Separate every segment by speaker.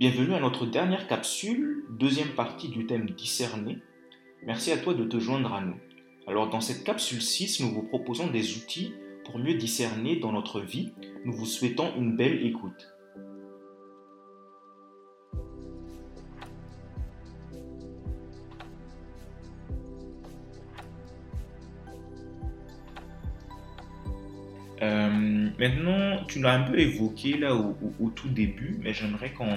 Speaker 1: Bienvenue à notre dernière capsule, deuxième partie du thème discerner. Merci à toi de te joindre à nous. Alors dans cette capsule 6, nous vous proposons des outils pour mieux discerner dans notre vie. Nous vous souhaitons une belle écoute. Euh, maintenant, tu l'as un peu évoqué là au, tout début, mais j'aimerais qu'on,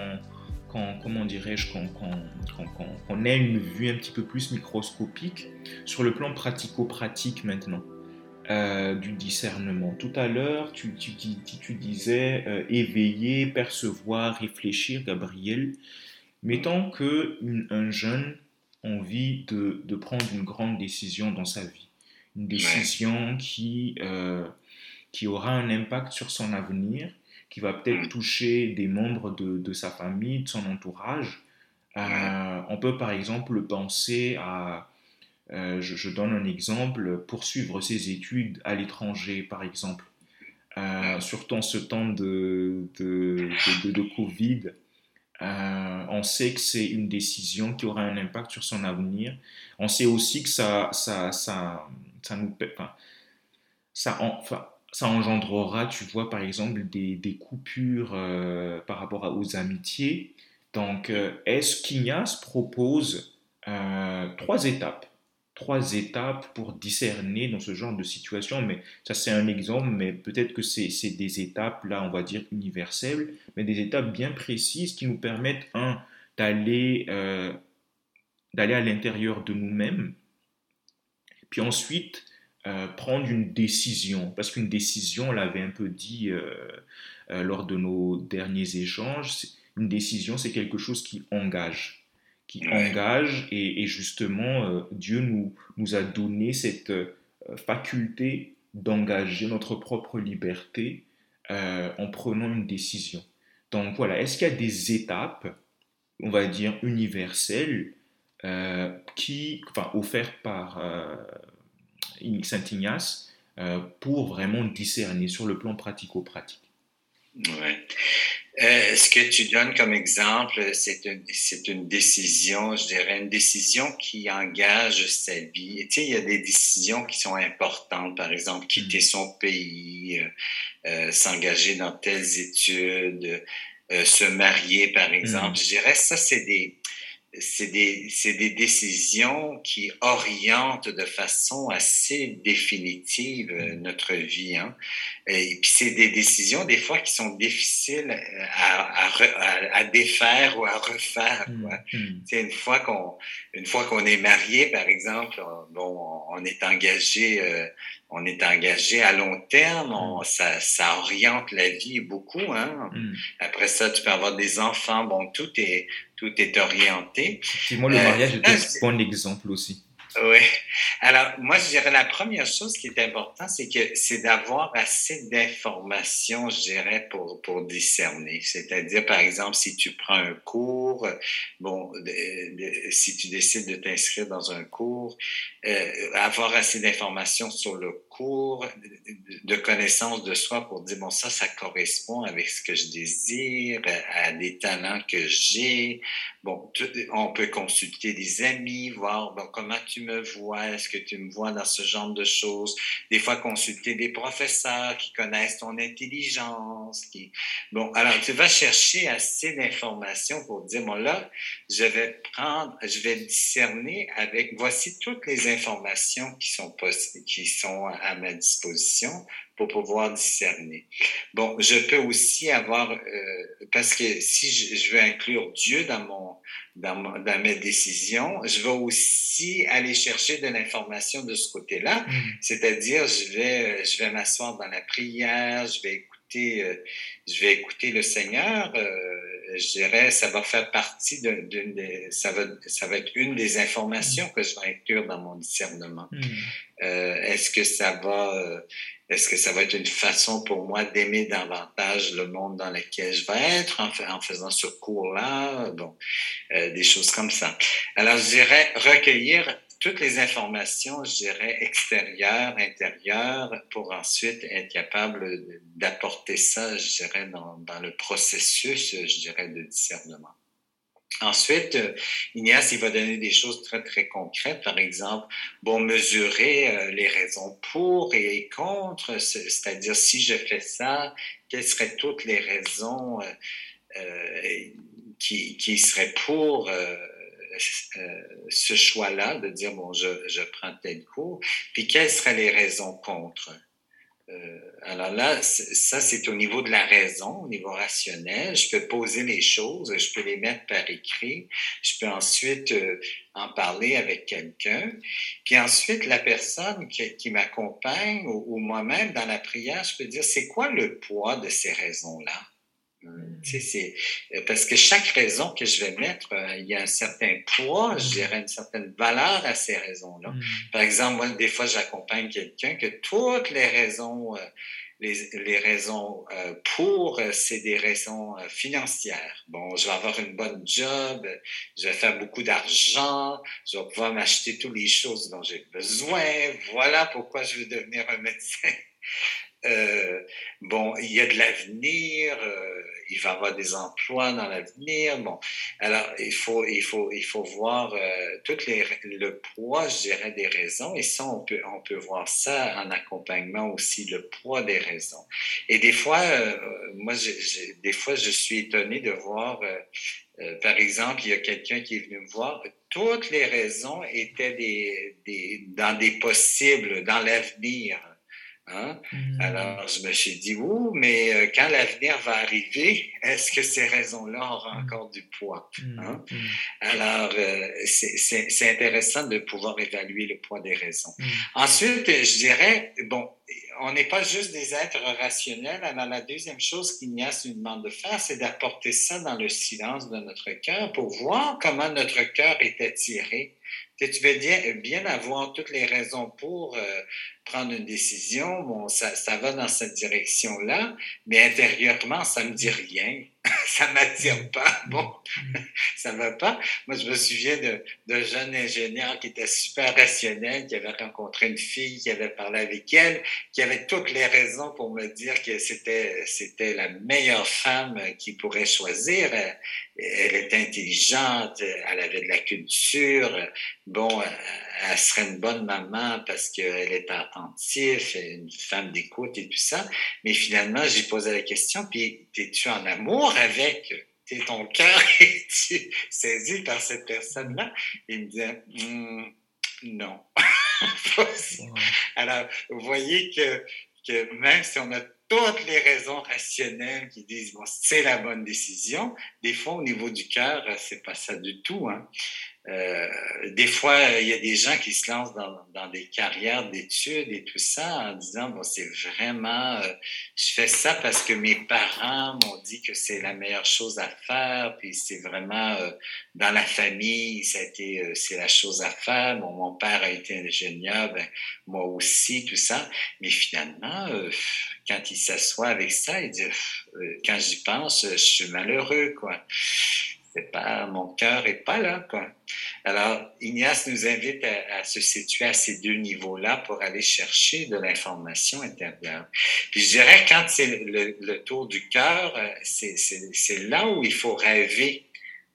Speaker 1: comment dirais-je, qu'on, ait une vue un petit peu plus microscopique sur le plan pratico-pratique maintenant. Euh, du discernement. Tout à l'heure, tu, tu, tu, disais euh, éveiller, percevoir, réfléchir, Gabriel. Mettons que un jeune a envie de, de, prendre une grande décision dans sa vie, une décision qui qui aura un impact sur son avenir, qui va peut-être toucher des membres de, sa famille, de son entourage. Euh, on peut par exemple penser à, euh, je, donne un exemple, poursuivre ses études à l'étranger par exemple. Euh, surtout en ce temps de, de, de Covid, on sait que c'est une décision qui aura un impact sur son avenir. On sait aussi que ça, ça, ça, ça nous... Enfin, ça, enfin, ça engendrera, tu vois, par exemple, des, des coupures euh, par rapport aux amitiés. Donc, euh, Esquignas propose euh, trois étapes. Trois étapes pour discerner dans ce genre de situation. Mais ça, c'est un exemple, mais peut-être que c'est des étapes, là, on va dire, universelles, mais des étapes bien précises qui nous permettent, un, d'aller d'aller à l'intérieur de nous-mêmes. Puis ensuite, euh, prendre une décision, parce qu'une décision, on l'avait un peu dit euh, euh, lors de nos derniers échanges, une décision, c'est quelque chose qui engage, qui engage, et, justement, Dieu nous, nous a donné cette faculté d'engager notre propre liberté en prenant une décision. Donc voilà, est-ce qu'il y a des étapes, on va dire universelles, qui, enfin, offertes par Ignace euh, pour vraiment discerner sur le plan pratico-pratique.
Speaker 2: Ouais. Euh, ce que tu donnes comme exemple, c'est une, décision, je dirais, une décision qui engage sa vie. Tu sais, il y a des décisions qui sont importantes, par exemple, quitter mm. son pays, euh, s'engager dans telles études, se marier, par mm. exemple. Je dirais, ça, c'est des, c'est des, des, décisions qui orientent de façon assez définitive euh, notre vie. Hein. Et puis c'est des décisions des fois qui sont difficiles euh, à, à, à défaire ou à refaire. Mmh, quoi. Mmh. Une fois qu'on une fois qu'on est marié, par exemple, bon, on est engagé, euh, on est engagé à long terme. On, ça, ça oriente la vie beaucoup. Hein. Après ça, tu peux avoir des enfants. Bon, tout est tout est orienté.
Speaker 1: Effectivement, le mariage est un bon exemple aussi.
Speaker 2: Oui. Alors, moi, je dirais la première chose qui est importante, c'est que c'est d'avoir assez d'informations, je dirais, pour, pour discerner. C'est-à-dire, par exemple, si tu prends un cours, bon, si tu décides de t'inscrire dans un cours, euh, avoir assez d'informations sur le cours, de, connaissances de soi pour dire, bon, ça, ça correspond avec ce que je désire, à, des talents que j'ai. Bon, on peut consulter des amis, voir bon, comment tu me vois, est-ce que tu me vois dans ce genre de choses? Des fois, consulter des professeurs qui connaissent ton intelligence. Qui... Bon, alors tu vas chercher assez d'informations pour dire, bon là, je vais prendre, je vais discerner avec, voici toutes les informations qui sont, qui sont à ma disposition pour pouvoir discerner. Bon, je peux aussi avoir, euh, parce que si je, veux inclure Dieu dans mon, dans, dans mes décisions, je vais aussi aller chercher de l'information de ce côté-là. Mm. C'est-à-dire, je vais, je vais m'asseoir dans la prière, je vais écouter, euh, je vais écouter le Seigneur. Euh, je dirais, ça va faire partie d'une des, ça va, ça va être une des informations que je vais inclure dans mon discernement. Mm. Euh, est-ce que ça va, euh, est-ce que ça va être une façon pour moi d'aimer davantage le monde dans lequel je vais être en, en faisant ce cours-là? Bon, euh, des choses comme ça. Alors, je dirais recueillir toutes les informations, je dirais, extérieures, intérieures, pour ensuite être capable d'apporter ça, je dirais, dans, le processus, je dirais, de discernement. Ensuite, euh, Ignace, il va donner des choses très, très concrètes. Par exemple, bon, mesurer euh, les raisons pour et contre, c'est-à-dire si je fais ça, quelles seraient toutes les raisons euh, qui, qui, seraient pour ce choix-là, de dire, bon, je, je prends tel cours, puis quelles seraient les raisons contre? Euh, alors là, ça, c'est au niveau de la raison, au niveau rationnel. Je peux poser les choses, je peux les mettre par écrit. Je peux ensuite euh, en parler avec quelqu'un. Puis ensuite, la personne qui, m'accompagne ou moi-même dans la prière, je peux dire, c'est quoi le poids de ces raisons-là? C'est, euh, parce que chaque raison que je vais mettre, euh, il y a un certain poids, je mm. dirais une certaine valeur à ces raisons-là. Mm. Par exemple, moi, des fois, j'accompagne quelqu'un que toutes les raisons, euh, les, les raisons pour, c'est des raisons financières. Bon, je vais avoir une bonne job, je vais faire beaucoup d'argent, je vais pouvoir m'acheter toutes les choses dont j'ai besoin. Voilà pourquoi je veux devenir un médecin. Euh, bon, il y a de l'avenir, euh, il va y avoir des emplois dans l'avenir. Bon, alors il faut, il faut, il faut voir euh, les, le poids, je dirais, des raisons. Et ça, on peut, on peut voir ça en accompagnement aussi, le poids des raisons. Et des fois, euh, moi, des fois, je suis étonné de voir, par exemple, il y a quelqu'un qui est venu me voir. Toutes les raisons étaient des, des, dans des possibles, dans l'avenir. Hein? Hmm. Alors, je me suis dit, ouh, mais euh, quand l'avenir va arriver, est-ce que ces raisons-là auront encore du poids? Hmm. Hein? Alors, euh, c'est intéressant de pouvoir évaluer le poids des raisons. Ensuite, je dirais, bon, on n'est pas juste des êtres rationnels. Alors, la deuxième chose qu'Ignace nous demande de faire, c'est d'apporter ça dans le silence de notre cœur pour voir comment notre cœur est attiré tu veux bien, bien avoir toutes les raisons pour euh, prendre une décision. Bon, ça, ça va dans cette direction-là, mais intérieurement, ça me dit rien. ça m'attire pas. Bon, ça va pas. Moi, je me souviens d'un jeune ingénieur qui était super rationnel, qui avait rencontré une fille, qui avait parlé avec elle, qui avait toutes les raisons pour me dire que c'était, c'était la meilleure femme qu'il pourrait choisir. Elle était intelligente, elle avait de la culture. Bon, elle serait une bonne maman parce qu'elle est attentive, une femme d'écoute et tout ça. Mais finalement, j'ai posé la question, puis es-tu en amour avec T'es ton cœur est-tu saisi par cette personne-là? Il me disait, hmm, non. Alors, vous voyez que, que même si on a toutes les raisons rationnelles qui disent bon, c'est la bonne décision, des fois au niveau du cœur, c'est pas ça du tout. Hein. Euh, des fois, il y a des gens qui se lancent dans, des carrières d'études et tout ça en disant, bon, c'est vraiment, euh, je fais ça parce que mes parents m'ont dit que c'est la meilleure chose à faire, puis c'est vraiment euh, dans la famille, ça a c'est la chose à faire. Bon, mon père a été ingénieur, ben, moi aussi, tout ça. Mais finalement, quand il s'assoit avec ça, il dit, quand j'y pense, je suis malheureux, quoi c'est pas, mon cœur est pas là, quoi. Alors, Ignace nous invite à, se situer à ces deux niveaux-là pour aller chercher de l'information intérieure. Puis je dirais, quand c'est le, tour du cœur, euh, c'est là où il faut rêver,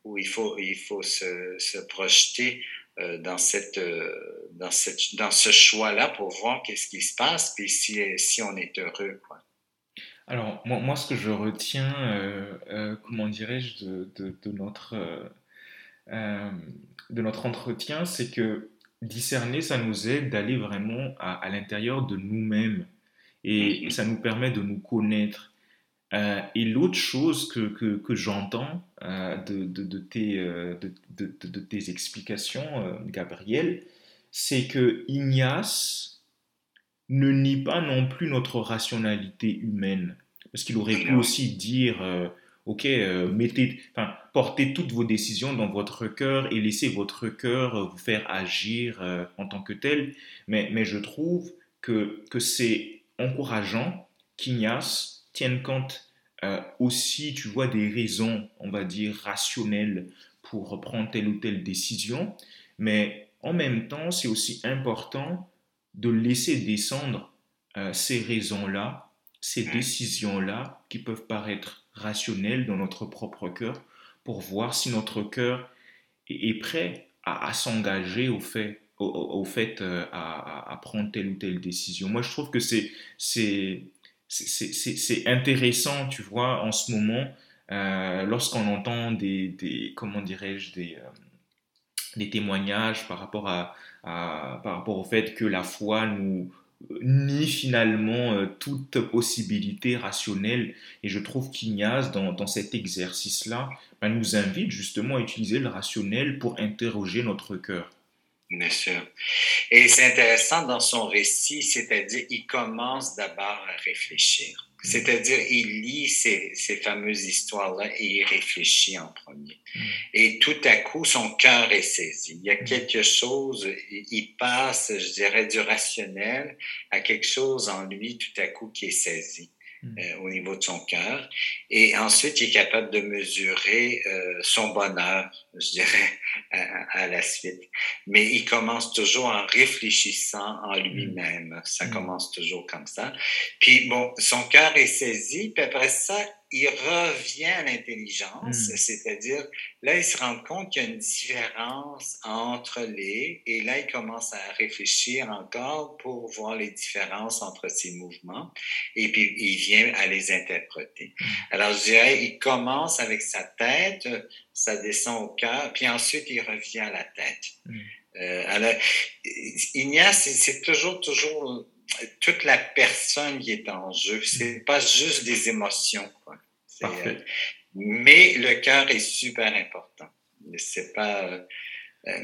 Speaker 2: où il faut, il faut se, projeter euh, dans, cette, euh, dans, cette, dans ce choix-là pour voir qu'est-ce qui se passe, puis si, si on est heureux, quoi.
Speaker 1: Alors, moi, moi, ce que je retiens, euh, euh, comment dirais-je, de, notre, euh, de notre entretien, c'est que discerner, ça nous aide d'aller vraiment à, l'intérieur de nous-mêmes et, mm-hmm. ça nous permet de nous connaître. Et l'autre chose que, que, j'entends de, de, tes, de, tes explications, Gabriel, c'est que Ignace, ne nie pas non plus notre rationalité humaine. Parce qu'il aurait pu aussi dire, euh, OK, euh, mettez, enfin, portez toutes vos décisions dans votre cœur et laissez votre cœur euh, vous faire agir en tant que tel. Mais, mais je trouve que, que c'est encourageant qu'Ignace tienne compte aussi, tu vois, des raisons, on va dire, rationnelles pour prendre telle ou telle décision. Mais en même temps, c'est aussi important de laisser descendre euh, ces raisons-là, ces décisions-là qui peuvent paraître rationnelles dans notre propre cœur pour voir si notre cœur est, prêt à, s'engager au fait, au, fait euh, à, prendre telle ou telle décision. Moi, je trouve que c'est, c'est, intéressant, tu vois, en ce moment, euh, lorsqu'on entend des, des comment dirais-je, des, des témoignages par rapport, à, par rapport au fait que la foi nous nie finalement euh, toute possibilité rationnelle. Et je trouve qu'Ignace, dans, dans cet exercice-là, ben, nous invite justement à utiliser le rationnel pour interroger notre cœur.
Speaker 2: Bien sûr. Et c'est intéressant dans son récit, c'est-à-dire il commence d'abord à réfléchir. C'est-à-dire, il lit ces, ces fameuses histoires-là et il réfléchit en premier. Mm. Et tout à coup, son cœur est saisi. Il y a mm. quelque chose, il passe, je dirais, du rationnel à quelque chose en lui tout à coup qui est saisi. Mm. Euh, au niveau de son cœur. Et ensuite, il est capable de mesurer euh, son bonheur, je dirais, à, la suite. Mais il commence toujours en réfléchissant en lui-même. Ça commence toujours comme ça. Puis, bon, son cœur est saisi, puis après ça, il revient à l'intelligence, hmm. c'est-à-dire là, il se rend compte qu'il y a une différence entre les, et là, il commence à réfléchir encore pour voir les différences entre ces mouvements, et puis il vient à les interpréter. Hmm. Alors, je dirais, il commence avec sa tête, ça descend au cœur, puis ensuite, il revient à la tête. Hmm. Euh, alors, Ignace, c'est toujours, toujours toute la personne qui est en jeu. C'est pas juste des émotions. Quoi. Euh, mais le cœur est super important. C'est pas. Euh,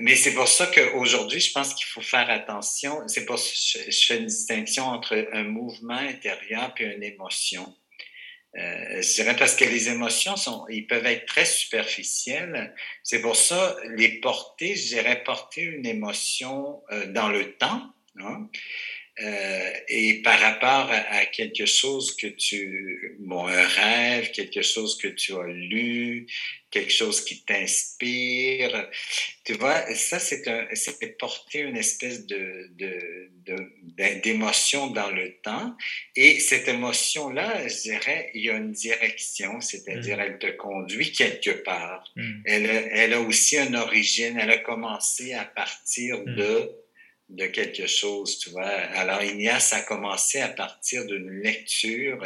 Speaker 2: mais c'est pour ça qu'aujourd'hui, je pense qu'il faut faire attention. C'est pour ça que je fais une distinction entre un mouvement intérieur et une émotion. Euh, je dirais parce que les émotions sont, ils peuvent être très superficielles. C'est pour ça les porter, je dirais porter une émotion dans le temps. Hein? Euh, et par rapport à, quelque chose que tu, bon, un rêve, quelque chose que tu as lu, quelque chose qui t'inspire, tu vois, ça c'est un, c'est porter une espèce de, de, d'émotion dans le temps. Et cette émotion-là, je dirais, il y a une direction, c'est-à-dire mm. elle te conduit quelque part. Mm. Elle, elle a aussi une origine. Elle a commencé à partir mm. de de quelque chose, tu vois. Alors, Ignace a commencé à partir d'une lecture,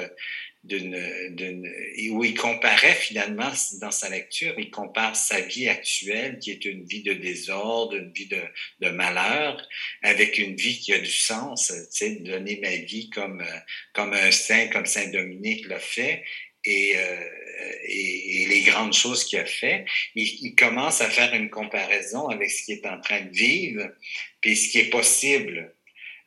Speaker 2: d'une, où il comparait finalement, dans sa lecture, il compare sa vie actuelle, qui est une vie de désordre, une vie de, de malheur, avec une vie qui a du sens, tu sais, donner ma vie comme, comme un saint, comme Saint Dominique l'a fait, et, euh, et, et, les grandes choses qu'il a fait, il, il, commence à faire une comparaison avec ce qu'il est en train de vivre, puis ce qui est possible.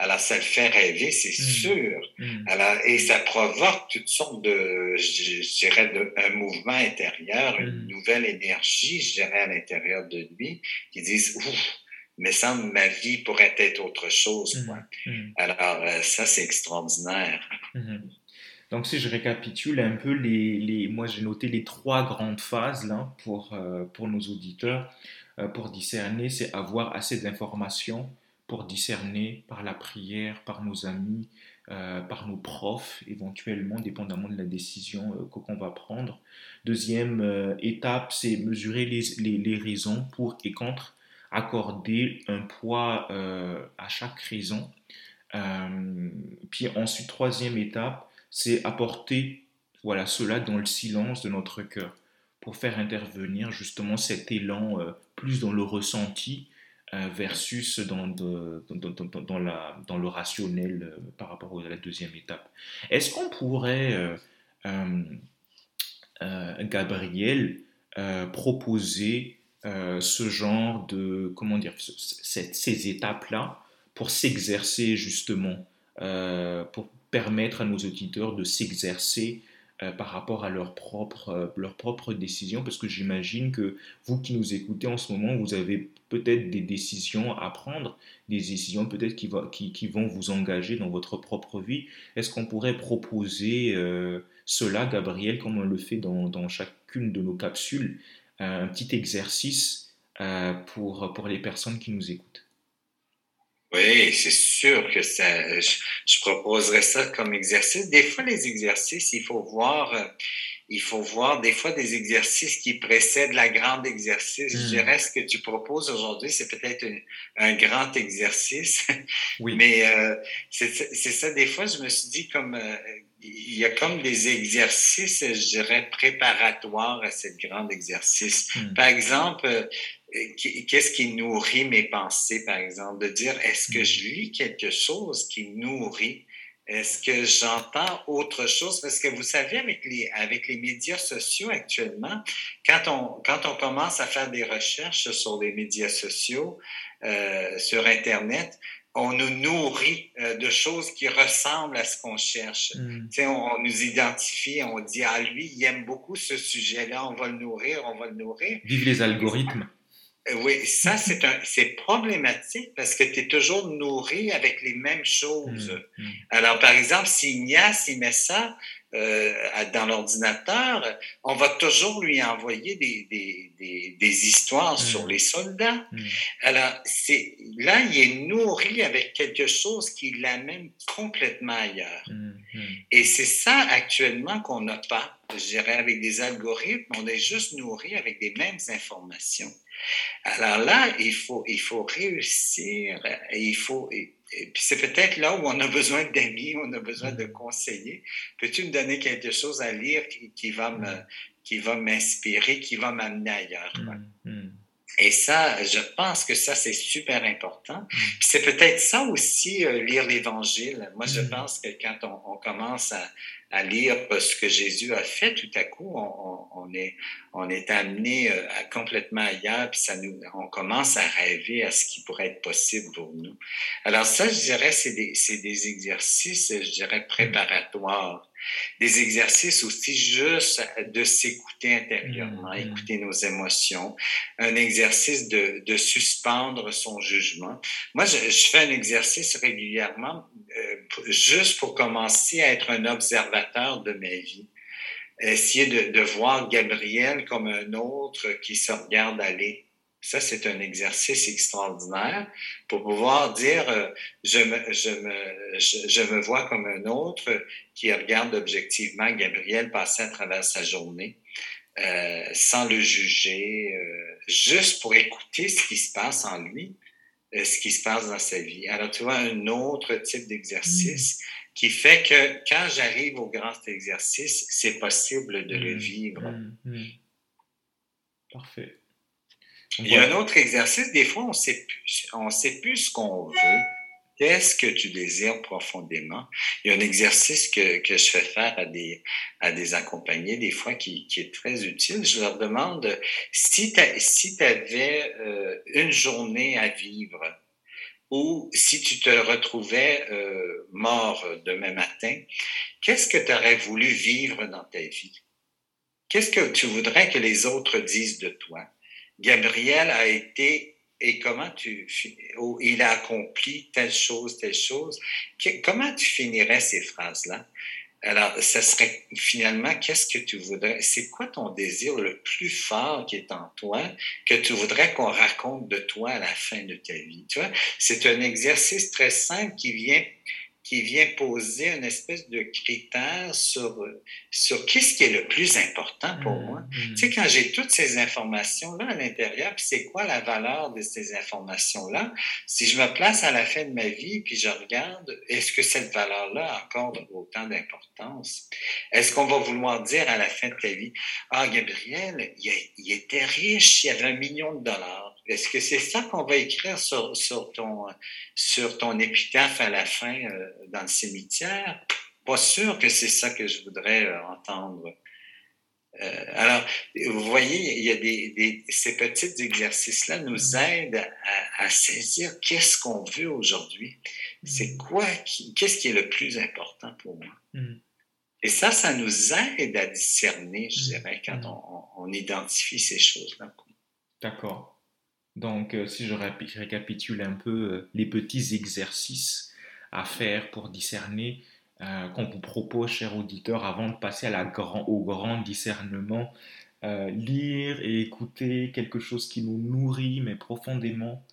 Speaker 2: Alors, ça le fait rêver, c'est mmh. sûr. Mmh. Alors, et ça provoque toutes sortes de, je, dirais, de, un mouvement intérieur, une mmh. nouvelle énergie, je dirais, à l'intérieur de lui, qui disent, ouf, mais semble ma vie pourrait être autre chose. Quoi. Alors, euh, ça, c'est extraordinaire.
Speaker 1: Donc, si je récapitule un peu, les, les moi j'ai noté les trois grandes phases là, pour, euh, pour nos auditeurs euh, pour discerner, c'est avoir assez d'informations pour discerner par la prière, par nos amis, euh, par nos profs, éventuellement, dépendamment de la décision qu'on va prendre. Deuxième étape, c'est mesurer les, les, les, raisons pour et contre, accorder un poids à chaque raison. puis ensuite, troisième étape, c'est apporter voilà cela dans le silence de notre cœur pour faire intervenir justement cet élan euh, plus dans le ressenti euh, versus dans, dans, la, dans le rationnel euh, par rapport à la deuxième étape. Est-ce qu'on pourrait, Gabriel, proposer ce genre de, comment dire, ces étapes-là pour s'exercer justement, pour permettre à nos auditeurs de s'exercer euh, par rapport à leurs propres, euh, leur propre décisions, parce que j'imagine que vous qui nous écoutez en ce moment, vous avez peut-être des décisions à prendre, des décisions peut-être qui, qui, qui, vont vous engager dans votre propre vie. Est-ce qu'on pourrait proposer euh, cela, Gabriel, comme on le fait dans, dans chacune de nos capsules, un petit exercice pour, pour les personnes qui nous écoutent?
Speaker 2: Oui, c'est sûr que ça, je, je, proposerais ça comme exercice. Des fois, les exercices, il faut voir, euh, il faut voir des fois des exercices qui précèdent la grande exercice. Je hmm. dirais ce que tu proposes aujourd'hui, c'est peut-être un, grand exercice. Oui. Mais euh, c'est ça, des fois, je me suis dit comme euh, il y a comme des exercices, je dirais, préparatoires à ce grand exercice. Hmm. Par exemple, qu'est-ce qui nourrit mes pensées, par exemple? De dire, est-ce que je lis quelque chose qui nourrit? Est-ce que j'entends autre chose? Parce que vous savez, avec les, avec les médias sociaux actuellement, quand on, quand on commence à faire des recherches sur les médias sociaux, euh, sur Internet, on nous nourrit euh, de choses qui ressemblent à ce qu'on cherche. Mm. On, on, nous identifie, on dit ah lui, il aime beaucoup ce sujet-là, on va le nourrir, on va le nourrir.
Speaker 1: Vive les algorithmes.
Speaker 2: Oui, ça c'est un, c'est problématique parce que tu es toujours nourri avec les mêmes choses. Mm. Mm. Alors par exemple, si Ignace il met ça, euh, dans l'ordinateur, on va toujours lui envoyer des, des, des, des histoires sur les soldats. Alors, c'est là, il est nourri avec quelque chose qui l'amène complètement ailleurs. Et c'est ça actuellement qu'on n'a pas. Je dirais, avec des algorithmes, on est juste nourri avec des mêmes informations. Alors là, il faut, il faut réussir, et il faut, et puis c'est peut-être là où on a besoin d'amis, on a besoin de conseillers. Peux-tu me donner quelque chose à lire qui, va me, qui va m'inspirer, qui va m'amener ailleurs? Mm, mm. Et ça, je pense que ça, c'est super important. Mm. c'est peut-être ça aussi, euh, lire l'Évangile. Moi, je pense que quand on, on commence à, à lire ce que Jésus a fait, tout à coup, on, on est, on est amené euh, à complètement ailleurs, puis ça nous, on commence à rêver à ce qui pourrait être possible pour nous. Alors ça, je dirais, c'est des, des exercices, je dirais, préparatoires des exercices aussi juste de s'écouter intérieurement, mm-hmm. écouter nos émotions, un exercice de, de suspendre son jugement. Moi, je, je, fais un exercice régulièrement euh, juste pour commencer à être un observateur de ma vie. Essayer de, voir Gabriel comme un autre qui se regarde aller ça, c'est un exercice extraordinaire pour pouvoir dire euh, je, me, je, me, je, me vois comme un autre qui regarde objectivement Gabriel passer à travers sa journée euh, sans le juger, euh, juste pour écouter ce qui se passe en lui, ce qui se passe dans sa vie. Alors, tu vois, un autre type d'exercice mmh. Qui fait que quand j'arrive au grand exercice, c'est possible de le mmh. vivre. Mmh.
Speaker 1: Parfait.
Speaker 2: Il y a un autre exercice, des fois, on sait plus, on sait plus ce qu'on veut. Qu'est-ce que tu désires profondément? Il y a un exercice que, que je fais faire à des, à des accompagnés, des fois, qui, qui est très utile. Je leur demande si tu si avais euh, une journée à vivre ou si tu te retrouvais euh, mort demain matin, qu'est-ce que tu aurais voulu vivre dans ta vie? Qu'est-ce que tu voudrais que les autres disent de toi? Gabriel a été et comment tu il a accompli telle chose, telle chose? comment tu finirais ces phrases-là? Alors, ce serait finalement, qu'est-ce que tu voudrais? C'est quoi ton désir le plus fort qui est en toi que tu voudrais qu'on raconte de toi à la fin de ta vie? Tu vois, c'est un exercice très simple qui vient qui vient poser une espèce de critère sur, sur qu'est-ce qui est le plus important pour mmh, moi. Mmh. Tu sais, quand j'ai toutes ces informations-là à l'intérieur, puis c'est quoi la valeur de ces informations-là, si je me place à la fin de ma vie, puis je regarde, est-ce que cette valeur-là a encore autant d'importance? Est-ce qu'on va vouloir dire à la fin de ta vie, ah, Gabriel, il, il était riche, il avait un million de dollars est-ce que c'est ça qu'on va écrire sur, sur, ton, sur ton épitaphe à la fin euh, dans le cimetière? Pas sûr que c'est ça que je voudrais euh, entendre. Euh, alors, vous voyez, il y a des, des ces petits exercices-là nous aident à, à saisir qu'est-ce qu'on veut aujourd'hui. C'est mm. quoi, qu'est-ce qui est le plus important pour moi? Mm. Et ça, ça nous aide à discerner, je mm. dirais, quand on, on identifie ces choses-là.
Speaker 1: D'accord. Donc, euh, si je récapitule un peu euh, les petits exercices à faire pour discerner, euh, qu'on vous propose, cher auditeur, avant de passer au grand discernement, lire et écouter quelque chose qui nous nourrit, mais profondément,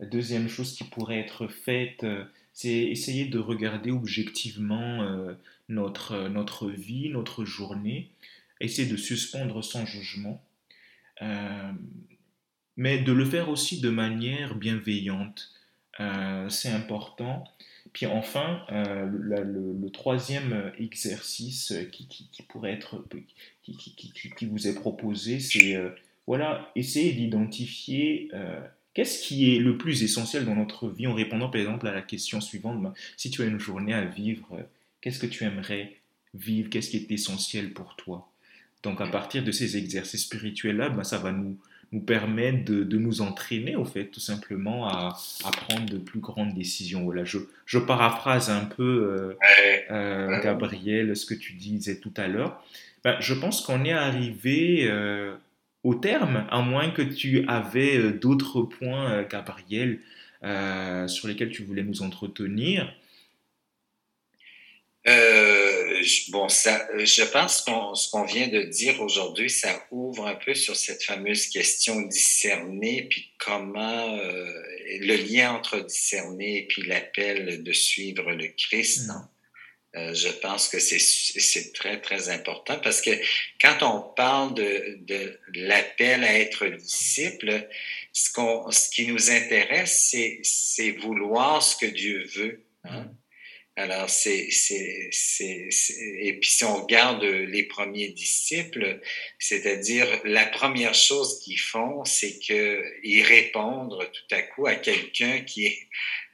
Speaker 1: deuxième chose qui pourrait être faite, c'est essayer de regarder objectivement notre, notre vie, notre journée, essayer de suspendre sans jugement, mais de le faire aussi de manière bienveillante. c'est important. Puis enfin, euh, le, troisième exercice qui, pourrait être, qui, vous est proposé, c'est euh, voilà, essayer d'identifier euh, qu'est-ce qui est le plus essentiel dans notre vie en répondant par exemple à la question suivante, ben, si tu as une journée à vivre, qu'est-ce que tu aimerais vivre, qu'est-ce qui est essentiel pour toi? Donc à partir de ces exercices spirituels-là, ben, ça va nous, nous permet de, de, nous entraîner, au fait, tout simplement, à, à, prendre de plus grandes décisions. Voilà, je, je paraphrase un peu, euh, euh, Gabriel, ce que tu disais tout à l'heure. Ben, je pense qu'on est arrivé euh, au terme, à moins que tu avais d'autres points, Gabriel, sur lesquels tu voulais nous entretenir.
Speaker 2: Euh, bon, ça, je pense qu'on ce qu'on vient de dire aujourd'hui, ça ouvre un peu sur cette fameuse question discerner, puis comment euh, le lien entre discerner et puis l'appel de suivre le Christ. Mm. Euh, je pense que c'est très, très important parce que quand on parle de, de l'appel à être disciple, ce, qu'on ce qui nous intéresse, c'est vouloir ce que Dieu veut. Hein? Alors, c'est, c'est, c'est, et puis si on regarde les premiers disciples, c'est-à-dire la première chose qu'ils font, c'est qu'ils répondent tout à coup à quelqu'un qui est,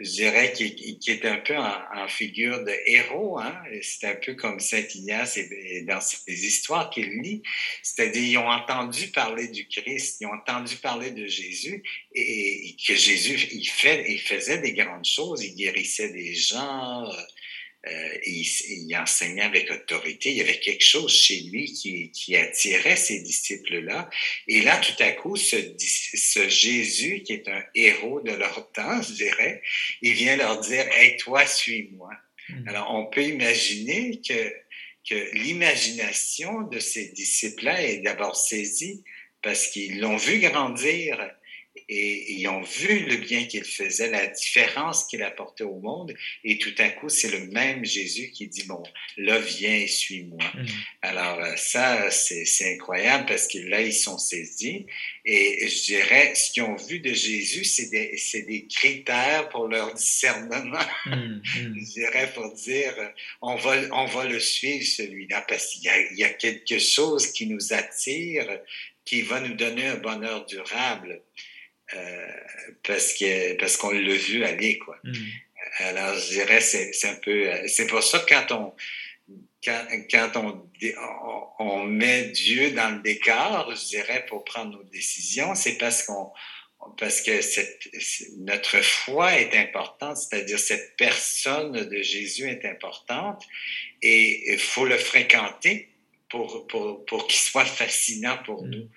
Speaker 2: je dirais, qui, qui est un peu en, figure de héros. Hein? C'est un peu comme Saint Ignace et, dans ses histoires qu'il lit. C'est-à-dire, ils ont entendu parler du Christ, ils ont entendu parler de Jésus et, que Jésus, il, fait, il faisait des grandes choses, il guérissait des gens. Euh, il, il, enseignait avec autorité. Il y avait quelque chose chez lui qui, qui attirait ces disciples-là. Et là, tout à coup, ce, ce, Jésus, qui est un héros de leur temps, je dirais, il vient leur dire, Hey, toi, suis-moi. Hmm. Alors, on peut imaginer que, que l'imagination de ces disciples-là est d'abord saisie parce qu'ils l'ont vu grandir et ils ont vu le bien qu'il faisait, la différence qu'il apportait au monde. Et tout à coup, c'est le même Jésus qui dit, bon, là, viens et suis-moi. Mm. Alors, euh, ça, c'est incroyable parce que là, ils sont saisis. Et je dirais, ce qu'ils ont vu de Jésus, c'est des, des, critères pour leur discernement. Mm, mm. je dirais pour dire, on va, on va le suivre, celui-là, parce qu'il y, y a quelque chose qui nous attire, qui va nous donner un bonheur durable. Euh, parce que parce qu'on l'a vu aller quoi. Mm. Alors je dirais c'est c'est un peu euh, c'est pour ça que quand on quand, quand on, on, met Dieu dans le décor, je dirais pour prendre nos décisions, c'est parce qu'on parce que cette, notre foi est importante, c'est-à-dire cette personne de Jésus est importante et il faut le fréquenter pour, pour, pour qu'il soit fascinant pour mm. nous.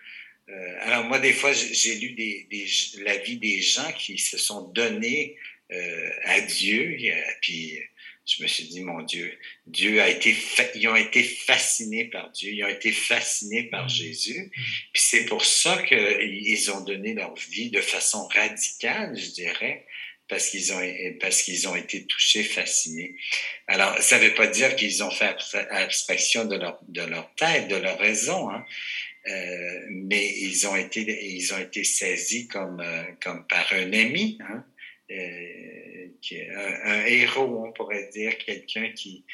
Speaker 2: Euh, alors moi, des fois, j'ai lu des, des, la vie des gens qui se sont donnés euh, à Dieu, puis je me suis dit, mon Dieu, Dieu a été, ils ont été fascinés par Dieu, ils ont été fascinés par mmh. Jésus, mmh. puis c'est pour ça qu'ils ont donné leur vie de façon radicale, je dirais, parce qu'ils ont parce qu'ils ont été touchés, fascinés. Alors, ça ne veut pas dire qu'ils ont fait abstraction de leur de leur tête, de leur raison, hein, euh, mais ils ont été ils ont été saisis comme euh, comme par un ami, hein, euh, qui un, héros, on pourrait dire, quelqu'un qui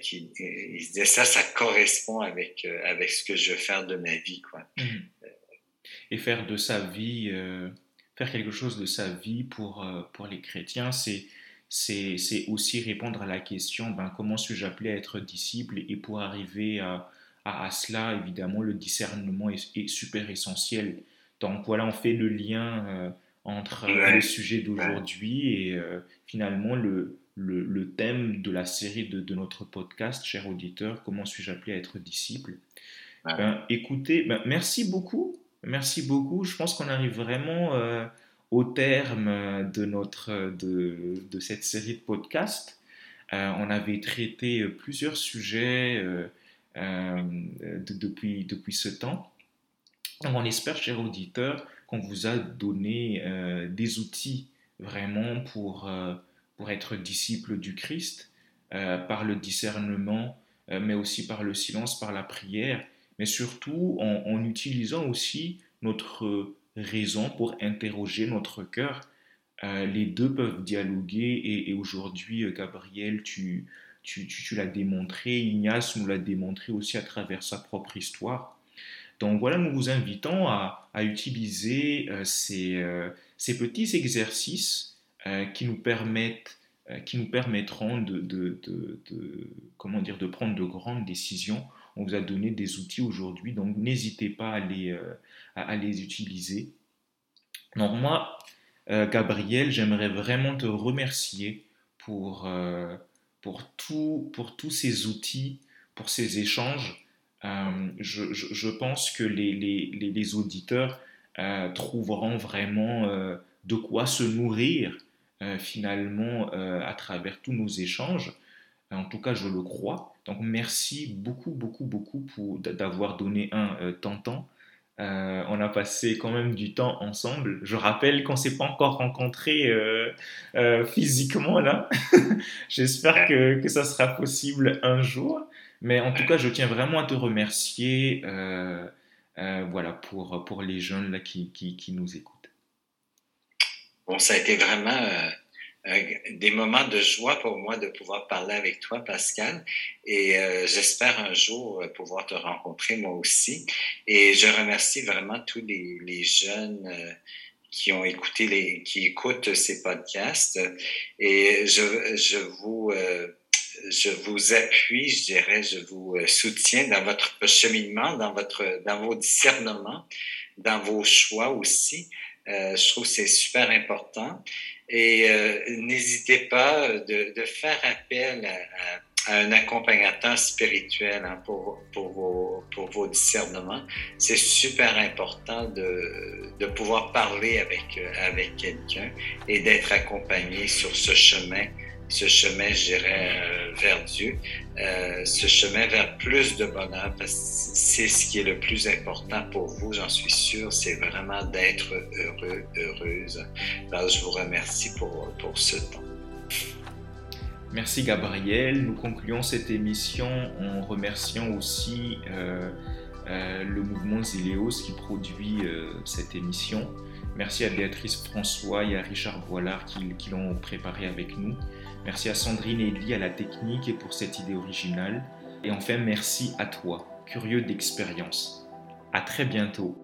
Speaker 2: qui il se disait ça, ça correspond avec avec ce que je veux faire de ma vie, quoi. Mmh.
Speaker 1: Et faire de sa vie, faire quelque chose de sa vie pour pour les chrétiens, c'est c'est aussi répondre à la question ben, comment suis-je appelé à être disciple et pour arriver à, à, cela, évidemment, le discernement est, super essentiel. Donc voilà, on fait le lien euh, entre euh, le sujet d'aujourd'hui et euh, finalement le, le, thème de la série de, notre podcast, cher auditeur, comment suis-je appelé à être disciple? Ben, Écoutez, ben, merci beaucoup. Merci beaucoup. Je pense qu'on arrive vraiment au terme de, notre, de, de, cette série de podcasts. on avait traité plusieurs sujets euh, depuis, depuis ce temps. on espère, chers auditeurs, qu'on vous a donné euh, des outils vraiment pour, euh, pour être disciple du Christ, euh, par le discernement, mais aussi par le silence, par la prière, mais surtout en, utilisant aussi notre raison pour interroger notre cœur. les deux peuvent dialoguer et, aujourd'hui, Gabriel, tu, tu, tu l'as démontré, Ignace nous l'a démontré aussi à travers sa propre histoire. Donc voilà, nous vous invitons à, utiliser euh, euh, ces, petits exercices euh, qui nous permettent qui nous permettront de, comment dire, de prendre de grandes décisions. On vous a donné des outils aujourd'hui, donc n'hésitez pas à les, à, les utiliser. Donc moi, Gabriel, j'aimerais vraiment te remercier pour, pour, tout, pour tous ces outils, pour ces échanges. Euh, je, pense que les, auditeurs euh, trouveront vraiment euh, de quoi se nourrir finalement à travers tous nos échanges. En tout cas, je le crois. Donc, merci beaucoup, beaucoup, beaucoup pour d'avoir donné un temps on a passé quand même du temps ensemble. Je rappelle qu'on s'est pas encore rencontrés physiquement là. J'espère que, que, ça sera possible un jour. Mais en tout cas, je tiens vraiment à te remercier euh, euh, voilà, pour, pour les jeunes là, qui, qui, nous écoutent.
Speaker 2: Bon, ça a été vraiment euh, des moments de joie pour moi de pouvoir parler avec toi, Pascal. Et j'espère un jour pouvoir te rencontrer moi aussi. Et je remercie vraiment tous les, les jeunes qui ont écouté les, qui écoutent ces podcasts. Et je, je vous je vous appuie, je dirais, je vous euh, soutiens dans votre cheminement, dans votre, dans vos discernements, dans vos choix aussi. Euh, je trouve c'est super important. Et euh, n'hésitez pas de, de, faire appel à, à, un accompagnateur spirituel hein, pour, pour, vos, pour vos discernements. C'est super important de, de pouvoir parler avec, avec quelqu'un et d'être accompagné sur ce chemin ce chemin, je dirais, euh, vers Dieu, euh, ce chemin vers plus de bonheur, parce que c'est ce qui est le plus important pour vous, j'en suis sûr, c'est vraiment d'être heureux, heureuse. Alors, je vous remercie pour, pour ce temps.
Speaker 1: Merci Gabriel. Nous concluons cette émission en remerciant aussi euh, le mouvement Zileos qui produit cette émission. Merci à Béatrice François et à Richard Boilard qui, qui l'ont préparé avec nous. Merci à Sandrine et Elie à la technique et pour cette idée originale. Et enfin, merci à toi, curieux d'expérience. À très bientôt